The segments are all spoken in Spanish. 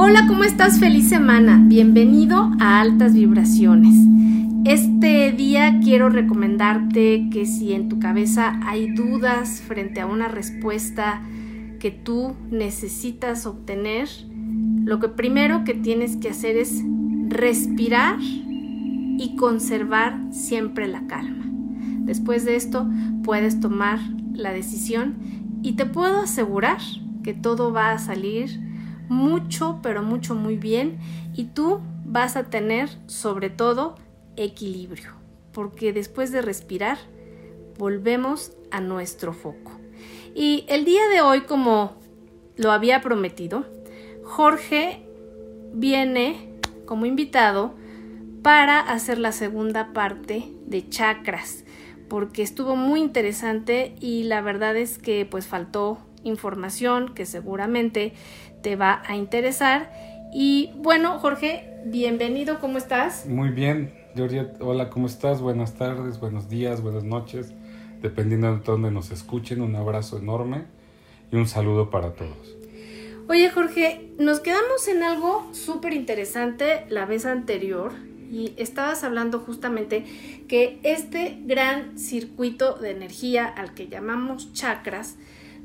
Hola, ¿cómo estás? Feliz semana. Bienvenido a Altas Vibraciones. Este día quiero recomendarte que si en tu cabeza hay dudas frente a una respuesta que tú necesitas obtener, lo que primero que tienes que hacer es respirar y conservar siempre la calma. Después de esto puedes tomar la decisión y te puedo asegurar que todo va a salir mucho, pero mucho muy bien y tú vas a tener sobre todo equilibrio, porque después de respirar volvemos a nuestro foco. Y el día de hoy, como lo había prometido, Jorge viene como invitado para hacer la segunda parte de chakras, porque estuvo muy interesante y la verdad es que pues faltó información que seguramente te va a interesar. Y bueno, Jorge, bienvenido, ¿cómo estás? Muy bien, Georgia, hola, ¿cómo estás? Buenas tardes, buenos días, buenas noches, dependiendo de dónde nos escuchen, un abrazo enorme y un saludo para todos. Oye, Jorge, nos quedamos en algo súper interesante la vez anterior y estabas hablando justamente que este gran circuito de energía al que llamamos chakras,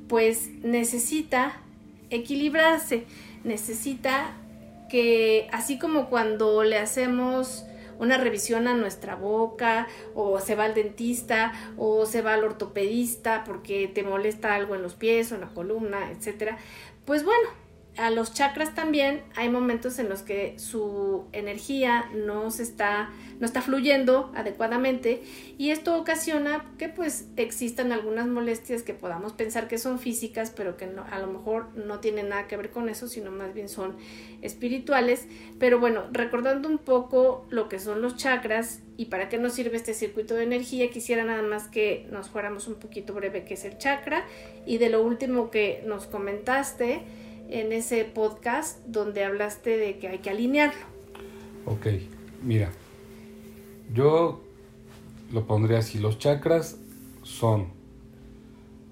pues necesita equilibrarse, necesita que así como cuando le hacemos una revisión a nuestra boca o se va al dentista o se va al ortopedista porque te molesta algo en los pies o en la columna, etcétera, pues bueno, a los chakras también hay momentos en los que su energía no se está no está fluyendo adecuadamente y esto ocasiona que pues existan algunas molestias que podamos pensar que son físicas pero que a lo mejor no tienen nada que ver con eso sino más bien son espirituales. Pero bueno recordando un poco lo que son los chakras y para qué nos sirve este circuito de energía quisiera nada más que nos fuéramos un poquito breve qué es el chakra y de lo último que nos comentaste en ese podcast donde hablaste de que hay que alinearlo. Ok, mira, yo lo pondría así, los chakras son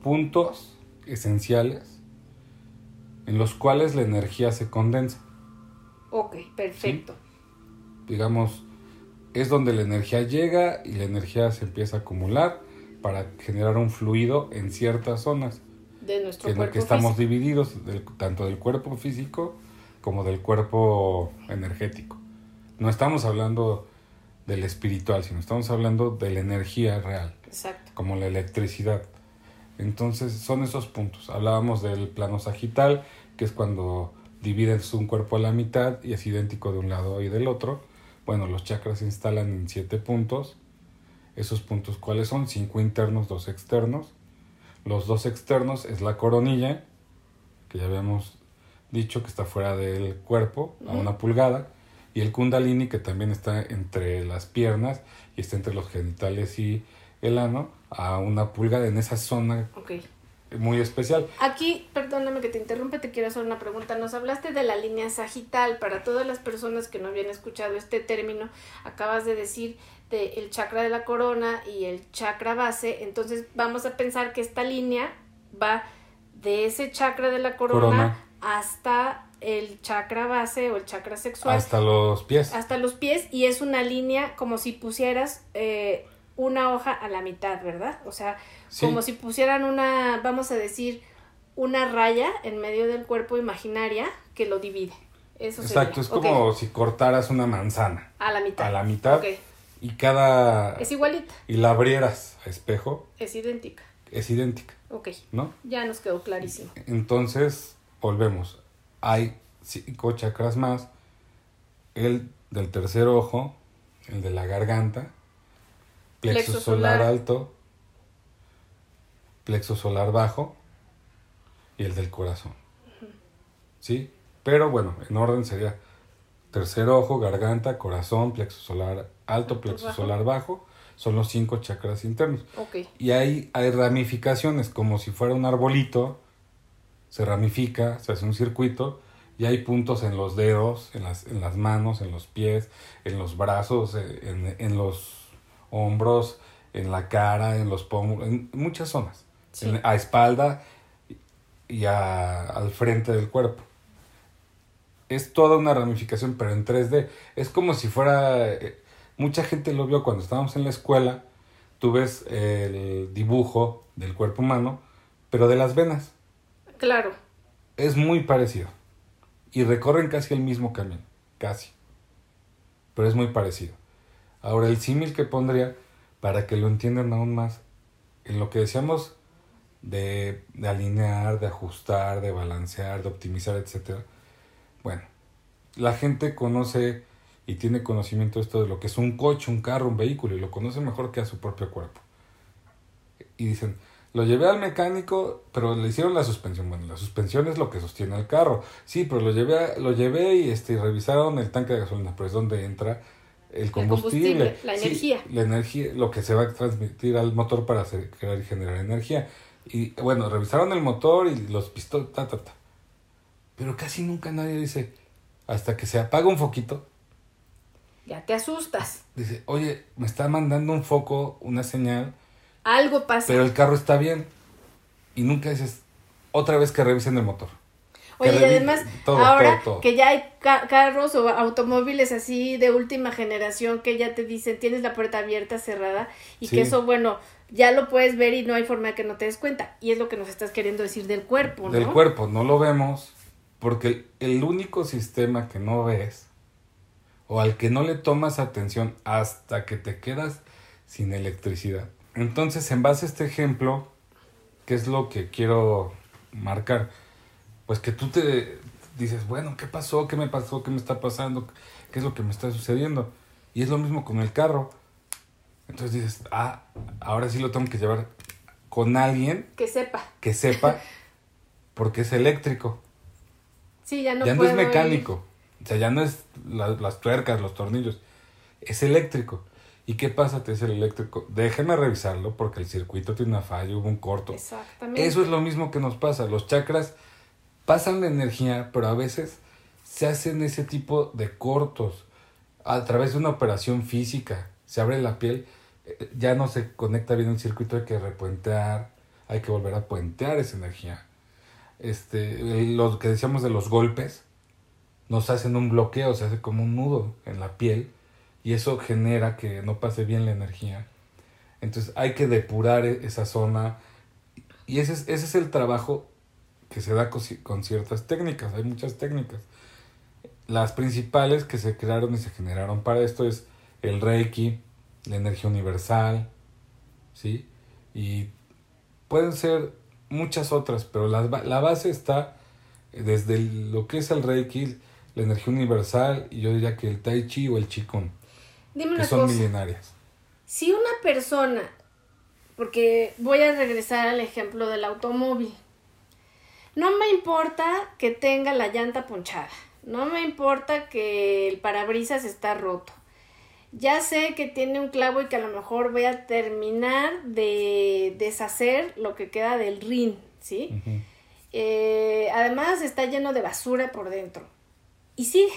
puntos esenciales en los cuales la energía se condensa. Ok, perfecto. Digamos, es donde la energía llega y la energía se empieza a acumular para generar un fluido en ciertas zonas de nuestro en cuerpo el que estamos físico. divididos, del- tanto del cuerpo físico como del cuerpo energético. No estamos hablando del espiritual, sino estamos hablando de la energía real, Exacto. como la electricidad. Entonces son esos puntos. Hablábamos del plano sagital, que es cuando divides un cuerpo a la mitad y es idéntico de un lado y del otro. Bueno, los chakras se instalan en siete puntos. Esos puntos, ¿cuáles son? Cinco internos, dos externos. Los dos externos es la coronilla, que ya habíamos dicho que está fuera del cuerpo, a una pulgada. Y el kundalini, que también está entre las piernas y está entre los genitales y el ano, a una pulgada en esa zona. Muy especial. Aquí, perdóname que te interrumpa, te quiero hacer una pregunta. Nos hablaste de la línea sagital. Para todas las personas que no habían escuchado este término, acabas de decir de el chakra de la corona y el chakra base. Entonces vamos a pensar que esta línea va de ese chakra de la corona, Corona. hasta el chakra base o el chakra sexual. Hasta los pies. hasta los pies y es una línea como si pusieras eh, una hoja a la mitad, ¿verdad? O sea, Sí. como si pusieran una, vamos a decir, una raya en medio del cuerpo imaginaria que lo divide. Eso Exacto, es sería. Como si cortaras una manzana a la mitad. a la mitad Ok, y cada... Es igualita, y la abrieras a espejo, es idéntica. es idéntica, Ok, ¿no? ya nos quedó clarísimo. Entonces, volvemos. Hay cinco chakras más. El del tercer ojo, el de la garganta, plexo, Plexo solar, solar. alto, plexo solar bajo y el del corazón. ¿Sí? Pero bueno, en orden sería tercer ojo, garganta, corazón, plexo solar alto, plexo bajo. solar bajo. Son los cinco chakras internos. Y ahí hay ramificaciones, como si fuera un arbolito, se ramifica, se hace un circuito, y hay puntos en los dedos, en las, en las manos, en los pies, en los brazos, eh, en, en los hombros, en la cara, en los pómulos, en muchas zonas, Sí. En- a espalda y a- al frente del cuerpo. es toda una ramificación, pero en 3D. Es como si fuera... eh, mucha gente lo vio cuando estábamos en la escuela. Tú ves el dibujo del cuerpo humano, pero de las venas. Claro. Es muy parecido. Y recorren casi el mismo camino. Casi. Pero es muy parecido. Ahora, el símil que pondría, para que lo entiendan aún más, en lo que decíamos de, alinear, de ajustar, de balancear, de optimizar, etc. Bueno, la gente conoce y tiene conocimiento de esto de lo que es un coche, un carro, un vehículo, y lo conoce mejor que a su propio cuerpo. Y dicen, lo llevé al mecánico, pero le hicieron la suspensión. Bueno, la suspensión es lo que sostiene el carro. Sí, pero lo llevé, lo llevé y este, revisaron el tanque de gasolina, pero es donde entra el combustible. combustible, la Sí, energía. la energía, lo que se va a transmitir al motor para hacer, crear y generar energía. Y bueno, revisaron el motor y los pistones, ta, ta, ta. Pero casi nunca nadie dice, hasta que se apaga un foquito, Ya te asustas. dice, oye, me está mandando un foco, una señal, Algo pasa. pero el carro está bien. Y nunca dices, otra vez que revisen el motor. Oye, y además, todo, ahora todo, todo. que ya hay ca- carros o automóviles así de última generación que ya te dicen tienes la puerta abierta, cerrada, y Sí. que eso, bueno, ya lo puedes ver y no hay forma de que no te des cuenta. Y es lo que nos estás queriendo decir del cuerpo, ¿no? Del cuerpo, no lo vemos, porque el único sistema que no ves, o al que no le tomas atención hasta que te quedas sin electricidad. Entonces, en base a este ejemplo, ¿qué es lo que quiero marcar? Pues que tú te dices, bueno, ¿qué pasó? ¿Qué me pasó? ¿Qué me está pasando? ¿Qué es lo que me está sucediendo? Y es lo mismo con el carro. Entonces dices, ah, ahora sí lo tengo que llevar con alguien Que sepa. que sepa porque es eléctrico. Sí, ya no ya no puedo es ir. mecánico. O sea, ya no es la- las tuercas, los tornillos. Es eléctrico. ¿Y qué pasa? Te dice el eléctrico. Déjeme revisarlo porque el circuito tiene una falla, hubo un corto. Exactamente. Eso es lo mismo que nos pasa. Los chakras pasan la energía, pero a veces se hacen ese tipo de cortos a través de una operación física. Se abre la piel, eh, ya no se conecta bien el circuito, hay que repuentear, hay que volver a puentear esa energía. Este, lo que decíamos de los golpes, nos hacen un bloqueo, se hace como un nudo en la piel y eso genera que no pase bien la energía. Entonces hay que depurar e- esa zona y ese es, ese es el trabajo que se da con, ci- con ciertas técnicas, hay muchas técnicas. Las principales que se crearon y se generaron para esto es el Reiki, la energía universal, ¿sí? Y pueden ser muchas otras, pero ba- la base está desde el- lo que es el Reiki, la energía universal y yo diría que el Tai Chi o el Qigong, Dime que son cosa. milenarias. Si una persona, porque voy a regresar al ejemplo del automóvil, no me importa que tenga la llanta ponchada, no me importa que el parabrisas está roto. Ya sé que tiene un clavo y que a lo mejor voy a terminar de deshacer lo que queda del rin, ¿sí? Eh, además está lleno de basura por dentro. Y sigue,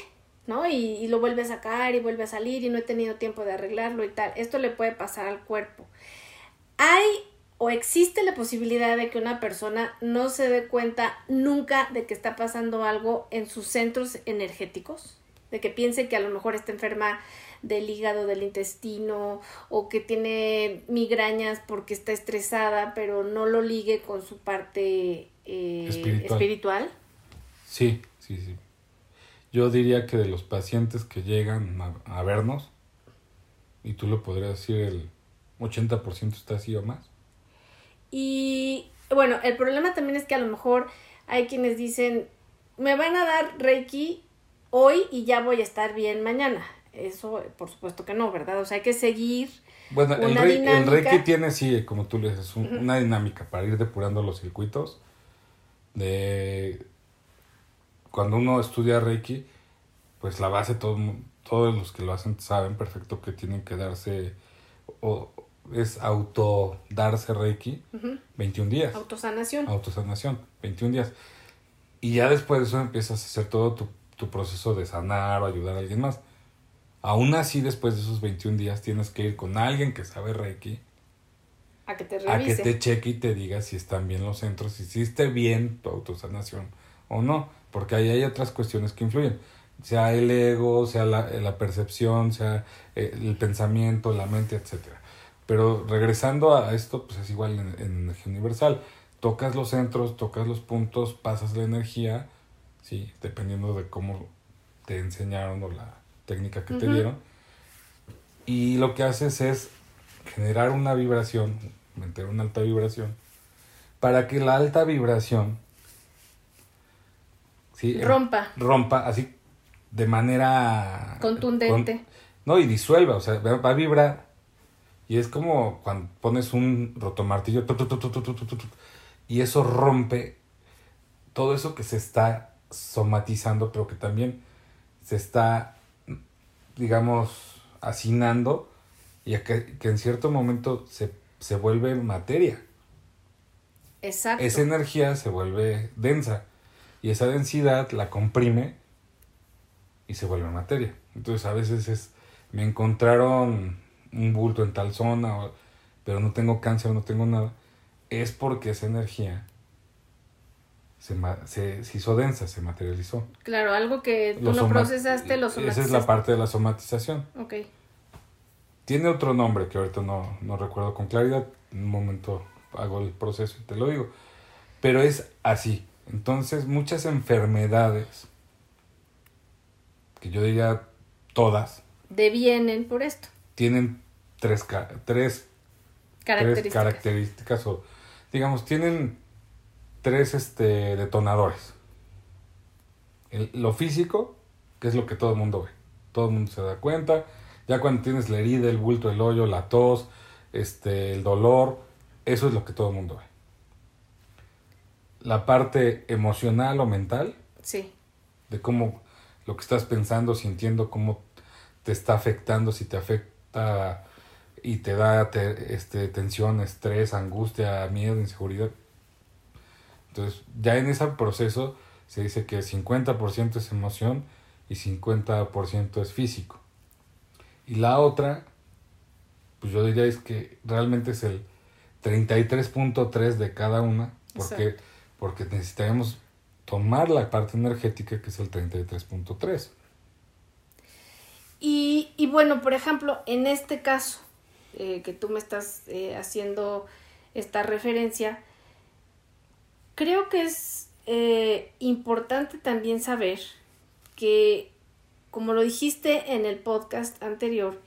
¿no? Y, y lo vuelve a sacar y vuelve a salir y no he tenido tiempo de arreglarlo y tal. Esto le puede pasar al cuerpo. Hay o existe la posibilidad de que una persona no se dé cuenta nunca de que está pasando algo en sus centros energéticos, de que piense que a lo mejor está enferma del hígado, del intestino, o que tiene migrañas porque está estresada, pero no lo ligue con su parte eh, Espiritual. espiritual. Sí, sí, sí. Yo diría que de los pacientes que llegan a, a vernos, y tú lo podrías decir, el 80% está así o más. Y bueno, el problema también es que a lo mejor hay quienes dicen, me van a dar Reiki hoy y ya voy a estar bien mañana. Eso, por supuesto que no, ¿verdad? O sea, hay que seguir. Bueno, el, Una rei- el. Reiki tiene, sí, como tú le dices, un- una dinámica para ir depurando los circuitos. De cuando uno estudia Reiki, pues la base, todo, todos los que lo hacen saben perfecto que tienen que darse, o es auto darse Reiki Ujú. 21 días. Autosanación. autosanación, 21 días. Y ya después de eso empiezas a hacer todo tu, tu proceso de sanar o ayudar a alguien más. Aún así, después de esos 21 días, tienes que ir con alguien que sabe Reiki A que te a que revise. te cheque y te diga si están bien los centros, si hiciste bien tu autosanación o no, porque ahí hay otras cuestiones que influyen, sea el ego, sea la, la percepción, sea eh, el pensamiento, la mente, etcétera. Pero regresando a esto, pues es igual en, en energía universal. Tocas los centros, tocas los puntos, pasas la energía, sí, dependiendo de cómo te enseñaron o la técnica que te dieron. Y lo que haces es generar una vibración, meter una alta vibración, para que la alta vibración ¿sí? em- Rompa. rompa así de manera Contundente. con- no, y disuelva, o sea, va a vibrar. Y es como cuando pones un rotomartillo y eso rompe todo eso que se está somatizando, pero que también se está, digamos, hacinando y que, que en cierto momento se, se vuelve materia. Exacto. Esa energía se vuelve densa y esa densidad la comprime y se vuelve materia. Entonces a veces es, me encontraron un bulto en tal zona, o- pero no tengo cáncer, no tengo nada. Es porque esa energía se, se, se hizo densa, se materializó. Claro, algo que tú Lo no procesaste, lo Esa somatizaste. es la parte de la somatización. Ok. Tiene otro nombre que ahorita no, no recuerdo con claridad. En un momento hago el proceso y te lo digo. Pero es así. Entonces, muchas enfermedades, que yo diría todas, Devienen por esto. tienen tres, tres, tres Características. características o, digamos, tienen tres este, detonadores. El- lo físico, que es lo que todo el mundo ve. Todo el mundo se da cuenta. Ya cuando tienes la herida, el bulto, el hoyo, la tos, este, el dolor, eso es lo que todo el mundo ve. La parte emocional o mental, Sí. de cómo lo que estás pensando, sintiendo, cómo te está afectando, si te afecta y te da te- este, tensión, estrés, angustia, miedo, inseguridad. Entonces, ya en ese proceso se dice que 50% es emoción y 50% es físico. Y la otra, pues yo diría es que realmente es el 33.3 de cada una, porque, Exacto. porque necesitaríamos tomar la parte energética que es el 33.3. Y, y bueno, por ejemplo, en este caso eh, que tú me estás eh, haciendo esta referencia, creo que es eh, importante también saber que, como lo dijiste en el podcast anterior,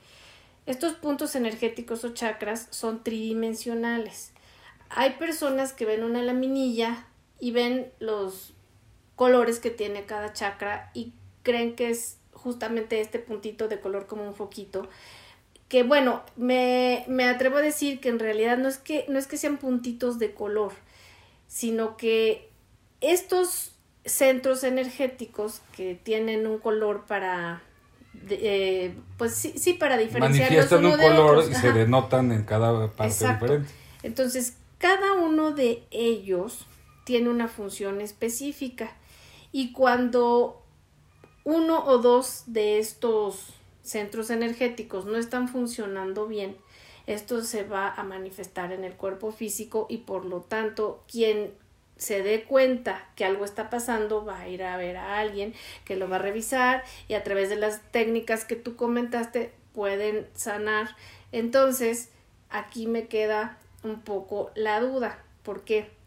estos puntos energéticos o chakras son tridimensionales. Hay personas que ven una laminilla y ven los colores que tiene cada chakra y creen que es justamente este puntito de color como un foquito que bueno me, me atrevo a decir que en realidad no es que no es que sean puntitos de color sino que estos centros energéticos que tienen un color para de- eh, pues sí, sí para diferenciarlos Manifiestan uno un de color otros. y se denotan en cada parte Exacto. diferente. Entonces, cada uno de ellos tiene una función específica y cuando uno o dos de estos centros energéticos no están funcionando bien, esto se va a manifestar en el cuerpo físico y por lo tanto quien se dé cuenta que algo está pasando va a ir a ver a alguien que lo va a revisar y a través de las técnicas que tú comentaste pueden sanar. Entonces, aquí me queda un poco la duda. ¿Por qué?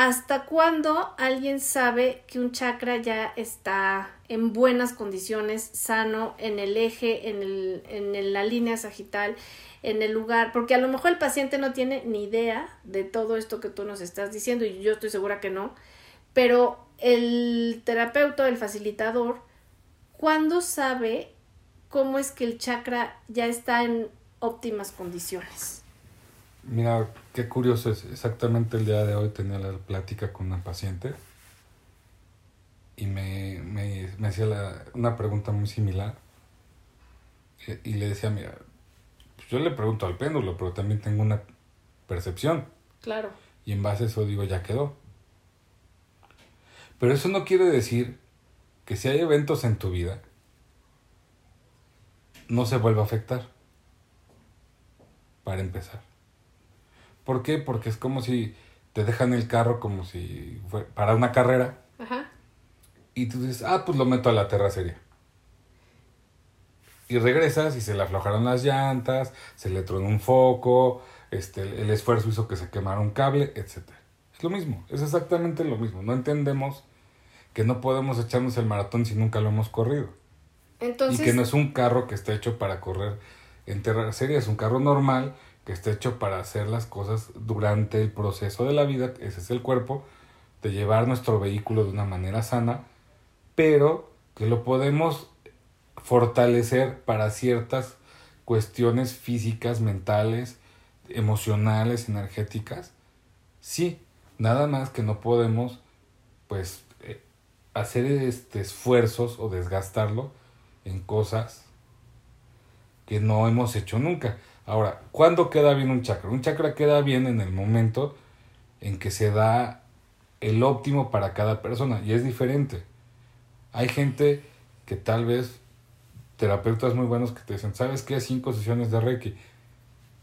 ¿Hasta cuándo alguien sabe que un chakra ya está en buenas condiciones, sano, en el eje, en, el, en la línea sagital, en el lugar? Porque a lo mejor el paciente no tiene ni idea de todo esto que tú nos estás diciendo y yo estoy segura que no, pero el terapeuta, el facilitador, ¿cuándo sabe cómo es que el chakra ya está en óptimas condiciones? Mira, qué curioso es. Exactamente el día de hoy tenía la plática con una paciente y me, me, me hacía la- una pregunta muy similar. Y, y le decía, mira, pues yo le pregunto al péndulo, pero también tengo una percepción. Claro. Y en base a eso digo, ya quedó. Pero eso no quiere decir que si hay eventos en tu vida, no se vuelva a afectar. Para empezar. ¿Por qué? Porque es como si te dejan el carro como si fuera para una carrera Ajá. y tú dices, ah, pues lo meto a la terracería. Y regresas y se le aflojaron las llantas, se le tronó un foco, este, el esfuerzo hizo que se quemara un cable, etc. Es lo mismo, es exactamente lo mismo. No entendemos que no podemos echarnos el maratón si nunca lo hemos corrido. Entonces, y que no es un carro que está hecho para correr en terracería, es un carro normal que está hecho para hacer las cosas durante el proceso de la vida, ese es el cuerpo, de llevar nuestro vehículo de una manera sana, pero que lo podemos fortalecer para ciertas cuestiones físicas, mentales, emocionales, energéticas. Sí, nada más que no podemos pues eh, hacer este esfuerzos o desgastarlo en cosas que no hemos hecho nunca. Ahora, ¿cuándo queda bien un chakra? Un chakra queda bien en el momento en que se da el óptimo para cada persona y es diferente. Hay gente que tal vez, terapeutas muy buenos que te dicen, ¿sabes qué? Cinco sesiones de Reiki.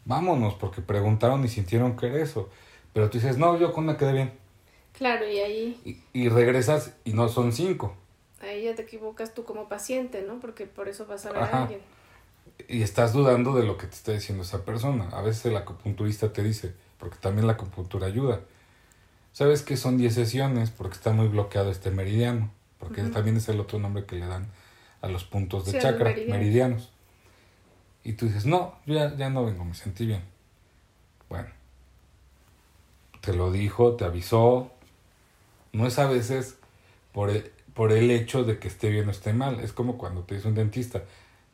Vámonos, porque preguntaron y sintieron que era eso. Pero tú dices, no, yo con una quedé bien. claro, y ahí, Y, y regresas y no son cinco. ahí ya te equivocas tú como paciente, ¿no? Porque por eso vas a ver Ajá. a alguien. Y estás dudando de lo que te está diciendo esa persona. A veces el acupunturista te dice, porque también la acupuntura ayuda. ¿Sabes que son 10 sesiones? Porque está muy bloqueado este meridiano. Porque Ujú. también es el otro nombre que le dan a los puntos de Sí, chakra, meridianos. meridianos. Y tú dices, no, yo ya, ya no vengo, me sentí bien. Bueno, te lo dijo, te avisó. No es a veces por el, por el hecho de que esté bien o esté mal. Es como cuando te dice un dentista,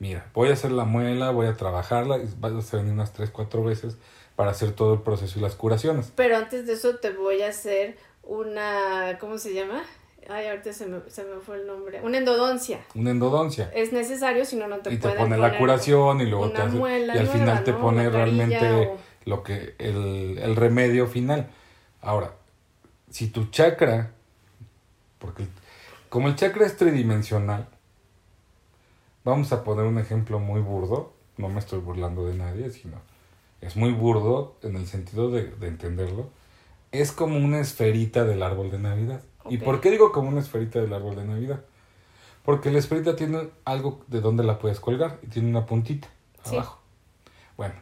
mira, voy a hacer la muela, voy a trabajarla, y vas a venir unas 3, 4 veces para hacer todo el proceso y las curaciones. Pero antes de eso te voy a hacer una, ¿cómo se llama? Ay, ahorita se me, se me fue el nombre. Una endodoncia. Una endodoncia. Es necesario, si no, no te y te pone la curación y luego te hace, muela y al nueva, final te ¿no? pone realmente o- lo que el, el remedio final. Ahora, si tu chakra, porque como el chakra es tridimensional, vamos a poner un ejemplo muy burdo, no me estoy burlando de nadie, sino es muy burdo en el sentido de, de entenderlo, es como una esferita del árbol de Navidad. ¿Y por qué digo como una esferita del árbol de Navidad? Porque la esferita tiene algo de donde la puedes colgar y tiene una puntita Sí. abajo. Bueno,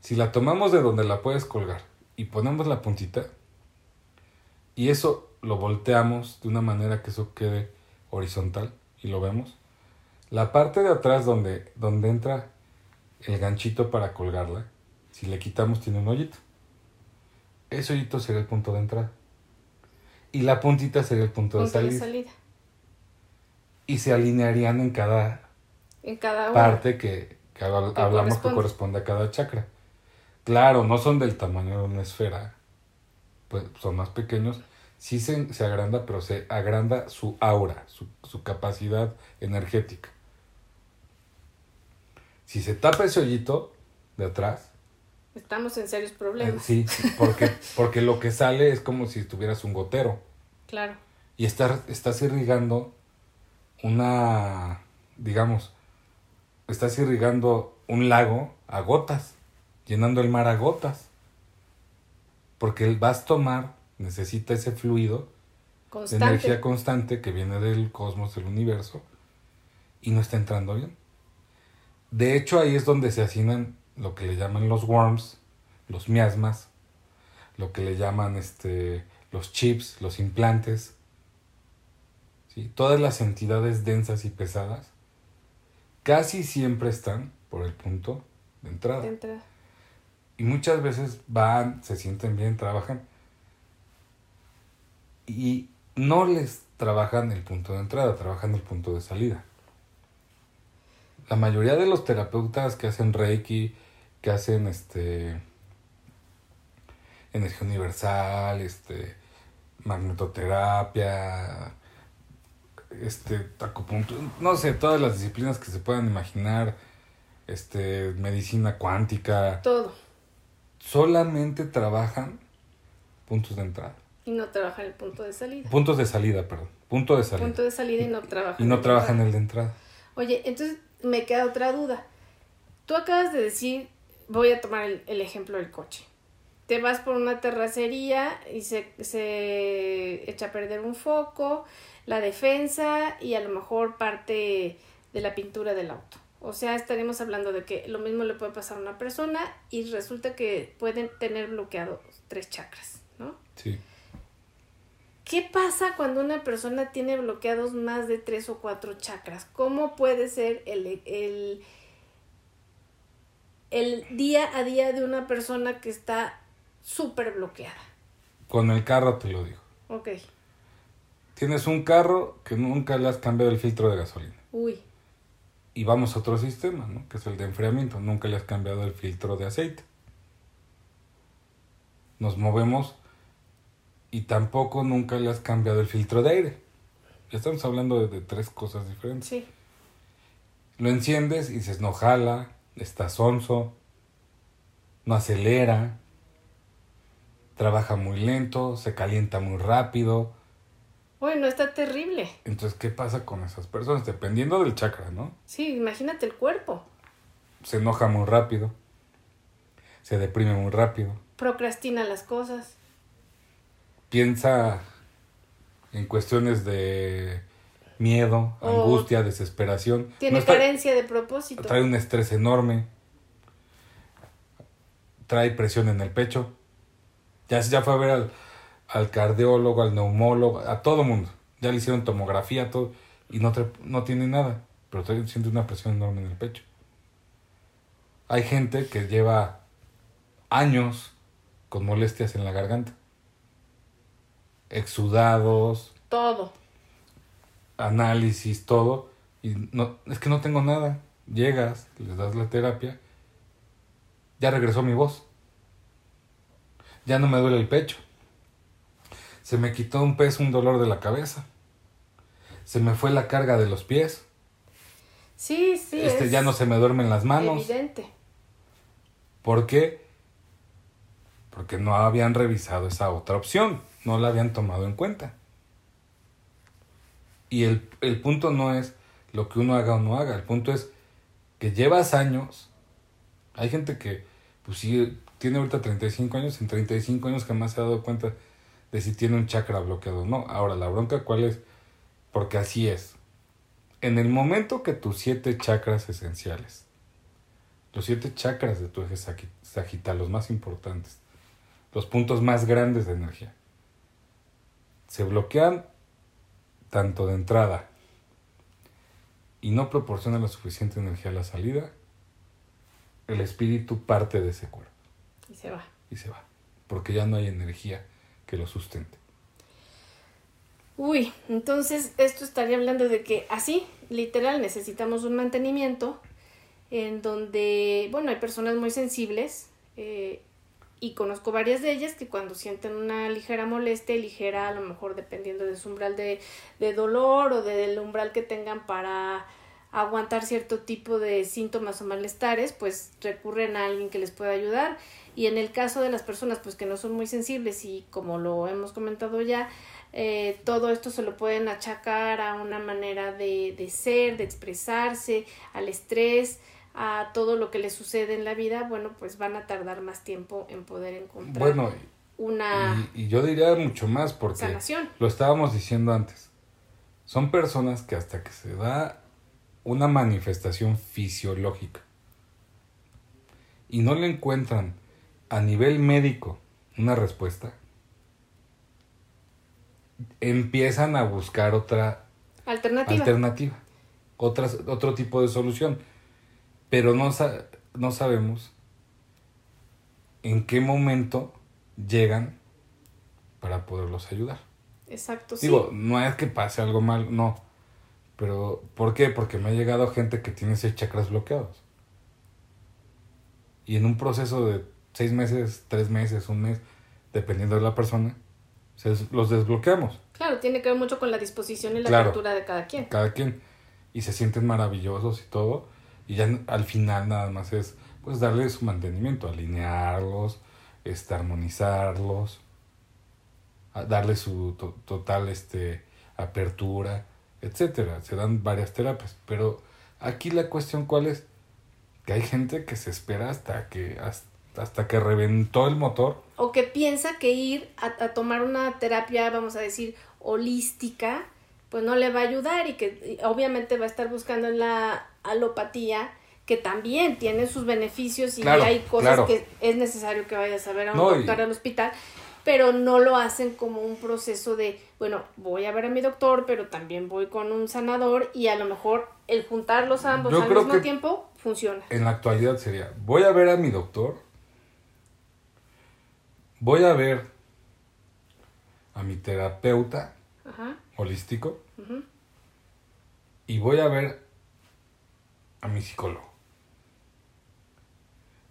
si la tomamos de donde la puedes colgar y ponemos la puntita y eso lo volteamos de una manera que eso quede horizontal y lo vemos, la parte de atrás donde, donde entra el ganchito para colgarla, si le quitamos tiene un hoyito. Ese hoyito sería el punto de entrada. Y la puntita sería el punto, de punto de salida. salida. Y se alinearían en cada En cada uno. parte que, que habl- Que hablamos que corresponde. corresponde a cada chakra. Claro, no son del tamaño de una esfera, pues son más pequeños. Sí se, se agranda, pero se agranda su aura, su, su capacidad energética. Si se tapa ese hoyito de atrás, Estamos en serios eh, problemas. sí, porque, porque lo que sale es como si tuvieras un gotero Claro. y estar, estás irrigando una, digamos, estás irrigando un lago a gotas, llenando el mar a gotas. Porque el vas a tomar, necesita ese fluido de Constante. energía constante que viene del cosmos, del universo, y no está entrando bien. De hecho, ahí es donde se hacinan lo que le llaman los worms, los miasmas, lo que le llaman este, los chips, los implantes. ¿sí? Todas las entidades densas y pesadas casi siempre están por el punto de entrada. de entrada. Y muchas veces van, se sienten bien, trabajan. Y no les trabajan el punto de entrada, trabajan el punto de salida. La mayoría de los terapeutas que hacen Reiki, que hacen este energía universal, este magnetoterapia, este acupuntura, no sé, todas las disciplinas que se puedan imaginar, este medicina cuántica, Todo. solamente trabajan puntos de entrada. Y no trabaja el punto de salida. Puntos de salida, perdón. Punto de salida. Punto de salida y no trabaja. y no trabajan el de entrada. Oye, entonces me queda otra duda. Tú acabas de decir, voy a tomar el, el ejemplo del coche. te vas por una terracería y se, se echa a perder un foco, la defensa y a lo mejor parte de la pintura del auto. O sea, estaremos hablando de que lo mismo le puede pasar a una persona y resulta que pueden tener bloqueados tres chakras, ¿no? Sí. ¿Qué pasa cuando una persona tiene bloqueados más de tres o cuatro chakras? ¿Cómo puede ser el, el, el día a día de una persona que está súper bloqueada? Con el carro te lo digo. Ok. Tienes un carro que nunca le has cambiado el filtro de gasolina. Uy. Y vamos a otro sistema, ¿no? Que es el de enfriamiento. Nunca le has cambiado el filtro de aceite. Nos movemos y tampoco nunca le has cambiado el filtro de aire. Ya estamos hablando de, de tres cosas diferentes. Sí. Lo enciendes y dices, no jala, está sonso, no acelera, trabaja muy lento, se calienta muy rápido. Bueno, está terrible. Entonces, ¿qué pasa con esas personas? Dependiendo del chakra, ¿no? Sí, imagínate el cuerpo. Se enoja muy rápido, se deprime muy rápido, Procrastina las cosas. Piensa en cuestiones de miedo, angustia, desesperación. Tiene No está- carencia de propósito. trae un estrés enorme, trae presión en el pecho. Ya, ya fue a ver al, al cardiólogo, al neumólogo, a todo mundo. Ya le hicieron tomografía, todo, y no, no tiene nada, pero trae, siente una presión enorme en el pecho. Hay gente que lleva años con molestias en la garganta, exudados, Todo. análisis, todo, y no, es que no tengo nada. Llegas, les das la terapia, ya regresó mi voz. Ya no me duele el pecho. Se me quitó un peso, un dolor de la cabeza. Se me fue la carga de los pies. Sí, sí. este es ya no se me duermen las manos. Evidente. ¿Por qué? Porque no habían revisado esa otra opción, no la habían tomado en cuenta. Y el, el punto no es lo que uno haga o no haga, el punto es que llevas años. Hay gente que, pues sí, tiene ahorita 35 años, en 35 años jamás se ha dado cuenta de si tiene un chakra bloqueado o no. Ahora, la bronca, ¿cuál es? Porque así es. En el momento que tus siete chakras esenciales los siete chakras de tu eje sagi- sagital, los más importantes, los puntos más grandes de energía, se bloquean tanto de entrada y no proporcionan la suficiente energía a la salida, el espíritu parte de ese cuerpo Y se va. y se va, porque ya no hay energía que lo sustente. Uy, entonces esto estaría hablando de que así, literal, necesitamos un mantenimiento en donde, bueno, hay personas muy sensibles eh, y conozco varias de ellas que cuando sienten una ligera molestia, ligera a lo mejor dependiendo de su umbral de, de dolor o del umbral que tengan para aguantar cierto tipo de síntomas o malestares, pues recurren a alguien que les pueda ayudar. Y en el caso de las personas pues que no son muy sensibles y como lo hemos comentado ya, eh, todo esto se lo pueden achacar a una manera de, de ser, de expresarse, al estrés, a todo lo que les sucede en la vida, bueno, pues van a tardar más tiempo en poder encontrar Bueno, una y, y yo diría mucho más porque sanación. lo estábamos diciendo antes. Son personas que hasta que se da una manifestación fisiológica y no le encuentran a nivel médico una respuesta, empiezan a buscar otra Alternativa. alternativa, otras, otro tipo de solución. Pero no, sa- no sabemos en qué momento llegan para poderlos ayudar. Exacto, sí. Digo, no es que pase algo mal, no. Pero, ¿por qué? Porque me ha llegado gente que tiene seis chakras bloqueados. Y en un proceso de seis meses, tres meses, un mes, dependiendo de la persona, se des- los desbloqueamos, Claro, tiene que ver mucho con la disposición y la Claro. apertura de cada quien. cada quien. Y se sienten maravillosos y todo. Y ya al final nada más es, pues, darle su mantenimiento, alinearlos, este, armonizarlos, darle su to- total, este, apertura, etcétera. Se dan varias terapias. Pero aquí la cuestión cuál es, que hay gente que se espera hasta que, hasta que reventó el motor. O que piensa que ir a, tomar una terapia, vamos a decir, holística, pues no le va a ayudar y que obviamente va a estar buscando en la alopatía que también tiene sus beneficios y Claro, hay cosas claro. que es necesario que vayas a ver a un No, y- doctor al hospital, pero no lo hacen como un proceso de, bueno, voy a ver a mi doctor, pero también voy con un sanador y a lo mejor el juntarlos ambos Yo al creo mismo que- tiempo funciona. En la actualidad sería, voy a ver a mi doctor, voy a ver a mi terapeuta Ajá. holístico y voy a ver a mi psicólogo.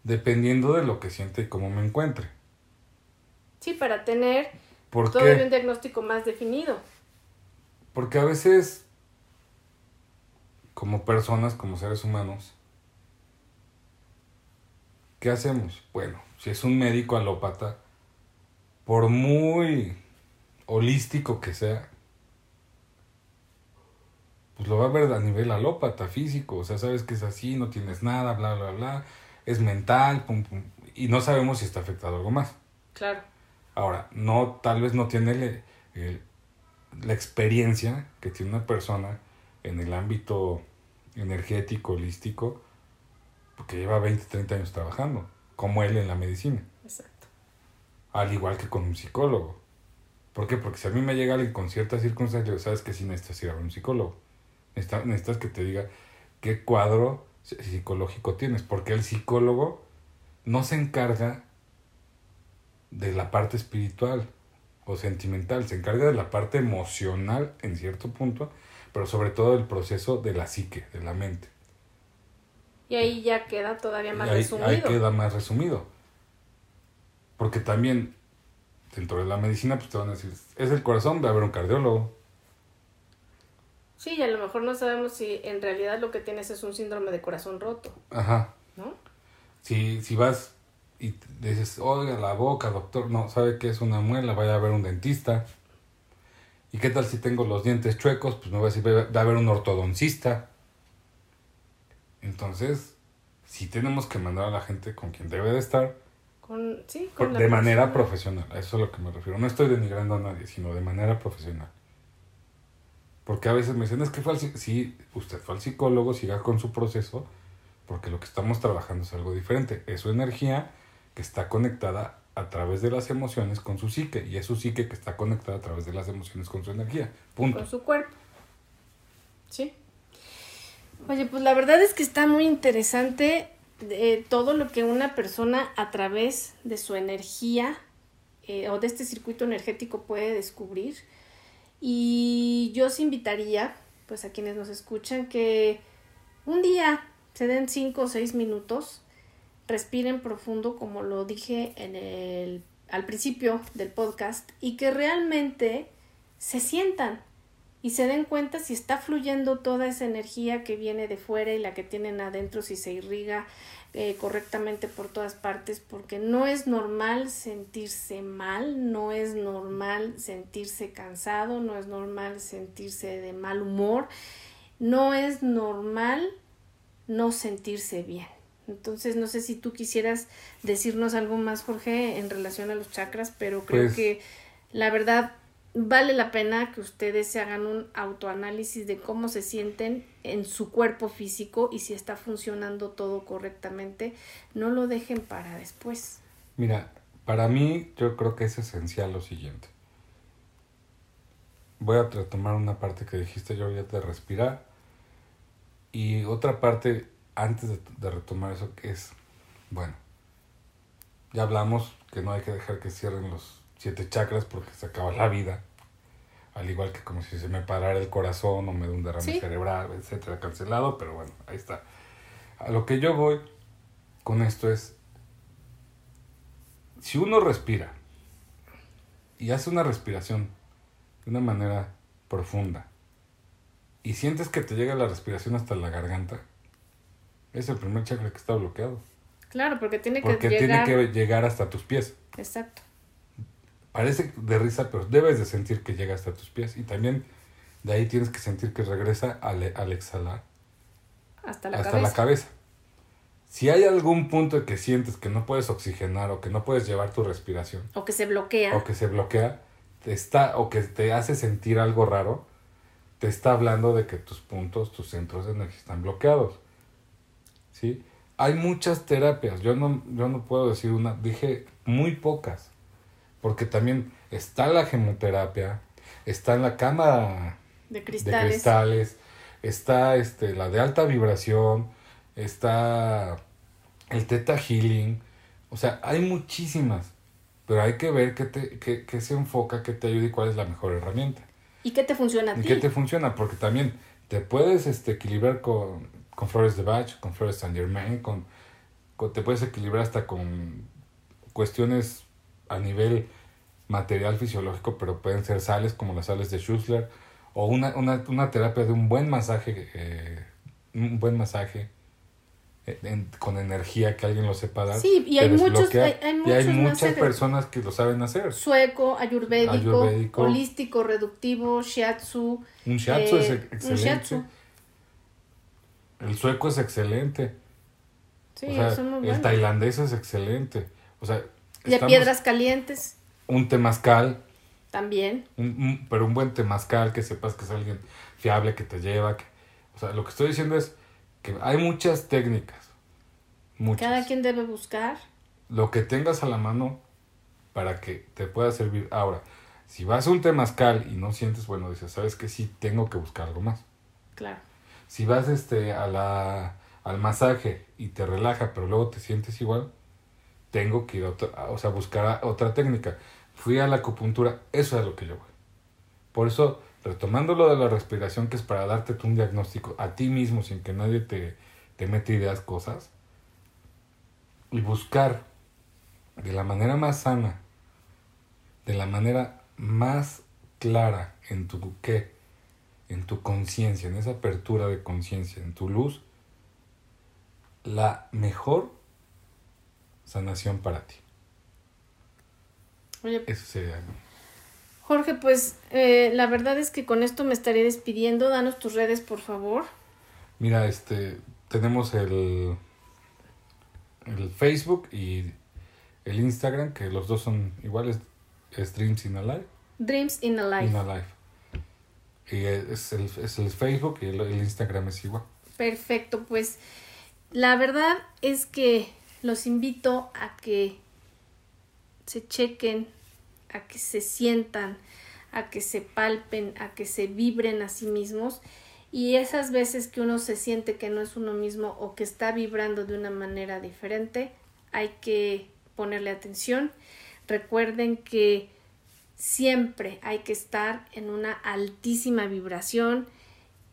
Dependiendo de lo que siente y cómo me encuentre. Sí, para tener ¿Por todavía un diagnóstico más definido. Porque a veces, como personas, como seres humanos, ¿qué hacemos? Bueno, si es un médico alópata, por muy holístico que sea, pues lo va a ver a nivel alópata, físico. O sea, sabes que es así, no tienes nada, bla, bla, bla. Es mental, pum, pum. Y no sabemos si está afectado algo más. Claro. Ahora, no, tal vez no tiene el- el- la experiencia que tiene una persona en el ámbito energético, holístico, porque lleva 20, 30 años trabajando, como él en la medicina, Exacto. al igual que con un psicólogo. ¿Por qué? Porque si a mí me llega alguien con ciertas circunstancias, sabes que sí necesitas ir a un psicólogo. Necesitas, necesitas que te diga qué cuadro psicológico tienes, porque el psicólogo no se encarga de la parte espiritual o sentimental, se encarga de la parte emocional en cierto punto, pero sobre todo del proceso de la psique, de la mente. Y ahí ya queda todavía más ahí, resumido. ahí queda más resumido. Porque también dentro de la medicina pues te van a decir, es el corazón, va a haber un cardiólogo. Sí, y a lo mejor no sabemos si en realidad lo que tienes es un síndrome de corazón roto, Ajá. ¿no? Si, si vas y dices, oiga, la boca, doctor, no, sabe que es una muela, vaya a ver un dentista. ¿Y qué tal si tengo los dientes chuecos? Pues me va a decir, va a haber un ortodoncista. Entonces, sí tenemos que mandar a la gente con quien debe de estar, Con, sí, con la de manera persona. profesional. A eso es a lo que me refiero. No estoy denigrando a nadie, sino de manera profesional. Porque a veces me dicen, es que fue al psi-". Sí, usted fue al psicólogo, siga con su proceso, porque lo que estamos trabajando es algo diferente. Es su energía que está conectada a través de las emociones con su psique, y es su psique que está conectada a través de las emociones con su energía. Punto. con su cuerpo. Sí. Oye, pues la verdad es que está muy interesante eh, todo lo que una persona a través de su energía eh, o de este circuito energético puede descubrir. Y yo os invitaría, pues a quienes nos escuchan, que un día se den cinco o seis minutos, respiren profundo, como lo dije en el, al principio del podcast, y que realmente se sientan y se den cuenta si está fluyendo toda esa energía que viene de fuera y la que tienen adentro, si se irriga eh, correctamente por todas partes, porque no es normal sentirse mal, no es normal sentirse cansado, no es normal sentirse de mal humor, no es normal no sentirse bien. Entonces, no sé si tú quisieras decirnos algo más, Jorge, en relación a los chakras, pero creo Pues- que la verdad vale la pena que ustedes se hagan un autoanálisis de cómo se sienten en su cuerpo físico y si está funcionando todo correctamente. No lo dejen para después. Mira, para mí yo creo que es esencial lo siguiente. Voy a retomar una parte que dijiste yo ya de respirar. Y otra parte antes de, de retomar eso que es, bueno, ya hablamos que no hay que dejar que cierren los siete chakras porque se acaba la vida. Al igual que como si se me parara el corazón o me da un derrame Sí. cerebral, etcétera, cancelado, pero bueno, ahí está. A lo que yo voy con esto es, si uno respira y hace una respiración de una manera profunda y sientes que te llega la respiración hasta la garganta, es el primer chakra que está bloqueado. Claro, porque tiene que Porque llegar. tiene que llegar hasta tus pies. Exacto. Parece de risa, pero debes de sentir que llega hasta tus pies. Y también de ahí tienes que sentir que regresa al, al exhalar Hasta la hasta cabeza. la cabeza. Si hay algún punto que sientes que no puedes oxigenar o que no puedes llevar tu respiración O que se bloquea. o que se bloquea, te está o que te hace sentir algo raro, te está hablando de que tus puntos, tus centros de energía están bloqueados. ¿Sí? Hay muchas terapias, yo no yo no puedo decir una, dije muy pocas. Porque también está la gemoterapia, está en la cama de de cristales. está este, la de alta vibración, está el Theta Healing, o sea, hay muchísimas, pero hay que ver qué, te, qué, qué se enfoca, qué te ayuda y cuál es la mejor herramienta. ¿Y qué te funciona a Y qué te funciona, porque también te puedes este, equilibrar con, con flores de Bach, con flores Saint Germain, con, con- te puedes equilibrar hasta con cuestiones a nivel material fisiológico, pero pueden ser sales como las sales de Schussler, o una, una, una terapia de un buen masaje, eh, un buen masaje eh, en- con energía que alguien lo sepa dar. Sí, y hay muchos- hay- hay y hay muchos muchas masajes. personas que lo saben hacer. Sueco, ayurvédico, Ayurvédico. holístico, reductivo, shiatsu. Un shiatsu es eh, un excelente. shiatsu. El sueco es excelente. Sí, o sea, el tailandés es excelente. O sea, De piedras calientes Un temazcal, también. un- un- pero un buen temazcal que sepas que es alguien fiable que te lleva. que- o sea, lo que estoy diciendo es que hay muchas técnicas. Muchas. Cada quien debe buscar. Lo que tengas a la mano para que te pueda servir. Ahora, si vas a un temazcal y no sientes, bueno, dices, sabes que sí, tengo que buscar algo más. Claro. Si vas este a la al masaje y te relaja, pero luego te sientes igual, tengo que ir a otra, o sea, buscar otra técnica. Fui a la acupuntura, eso es lo que yo voy. Por eso, retomando lo de la respiración, que es para darte tú un diagnóstico a ti mismo sin que nadie te, te mete ideas, cosas, y buscar de la manera más sana, de la manera más clara en tu qué, en tu conciencia, en esa apertura de conciencia, en tu luz, la mejor sanación para ti. Oye, Eso sería. Jorge, pues eh, la verdad es que con esto me estaré despidiendo. Danos tus redes, por favor. Mira, este, tenemos el, el Facebook y el Instagram, que los dos son iguales, es Dreams in a Life. Dreams in a Life. In a Life. Y es el, es el Facebook y el, el Instagram es igual. Perfecto, pues la verdad es que los invito a que se chequen, a que se sientan, a que se palpen, a que se vibren a sí mismos y esas veces que uno se siente que no es uno mismo o que está vibrando de una manera diferente, hay que ponerle atención. Recuerden que siempre hay que estar en una altísima vibración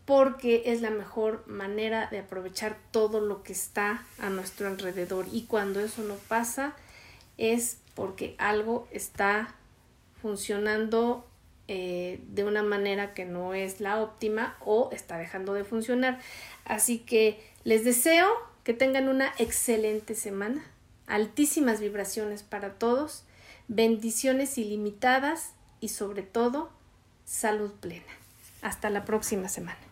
porque es la mejor manera de aprovechar todo lo que está a nuestro alrededor y cuando eso no pasa es porque algo está funcionando eh, de una manera que no es la óptima o está dejando de funcionar. Así que les deseo que tengan una excelente semana, altísimas vibraciones para todos, bendiciones ilimitadas y sobre todo salud plena. Hasta la próxima semana.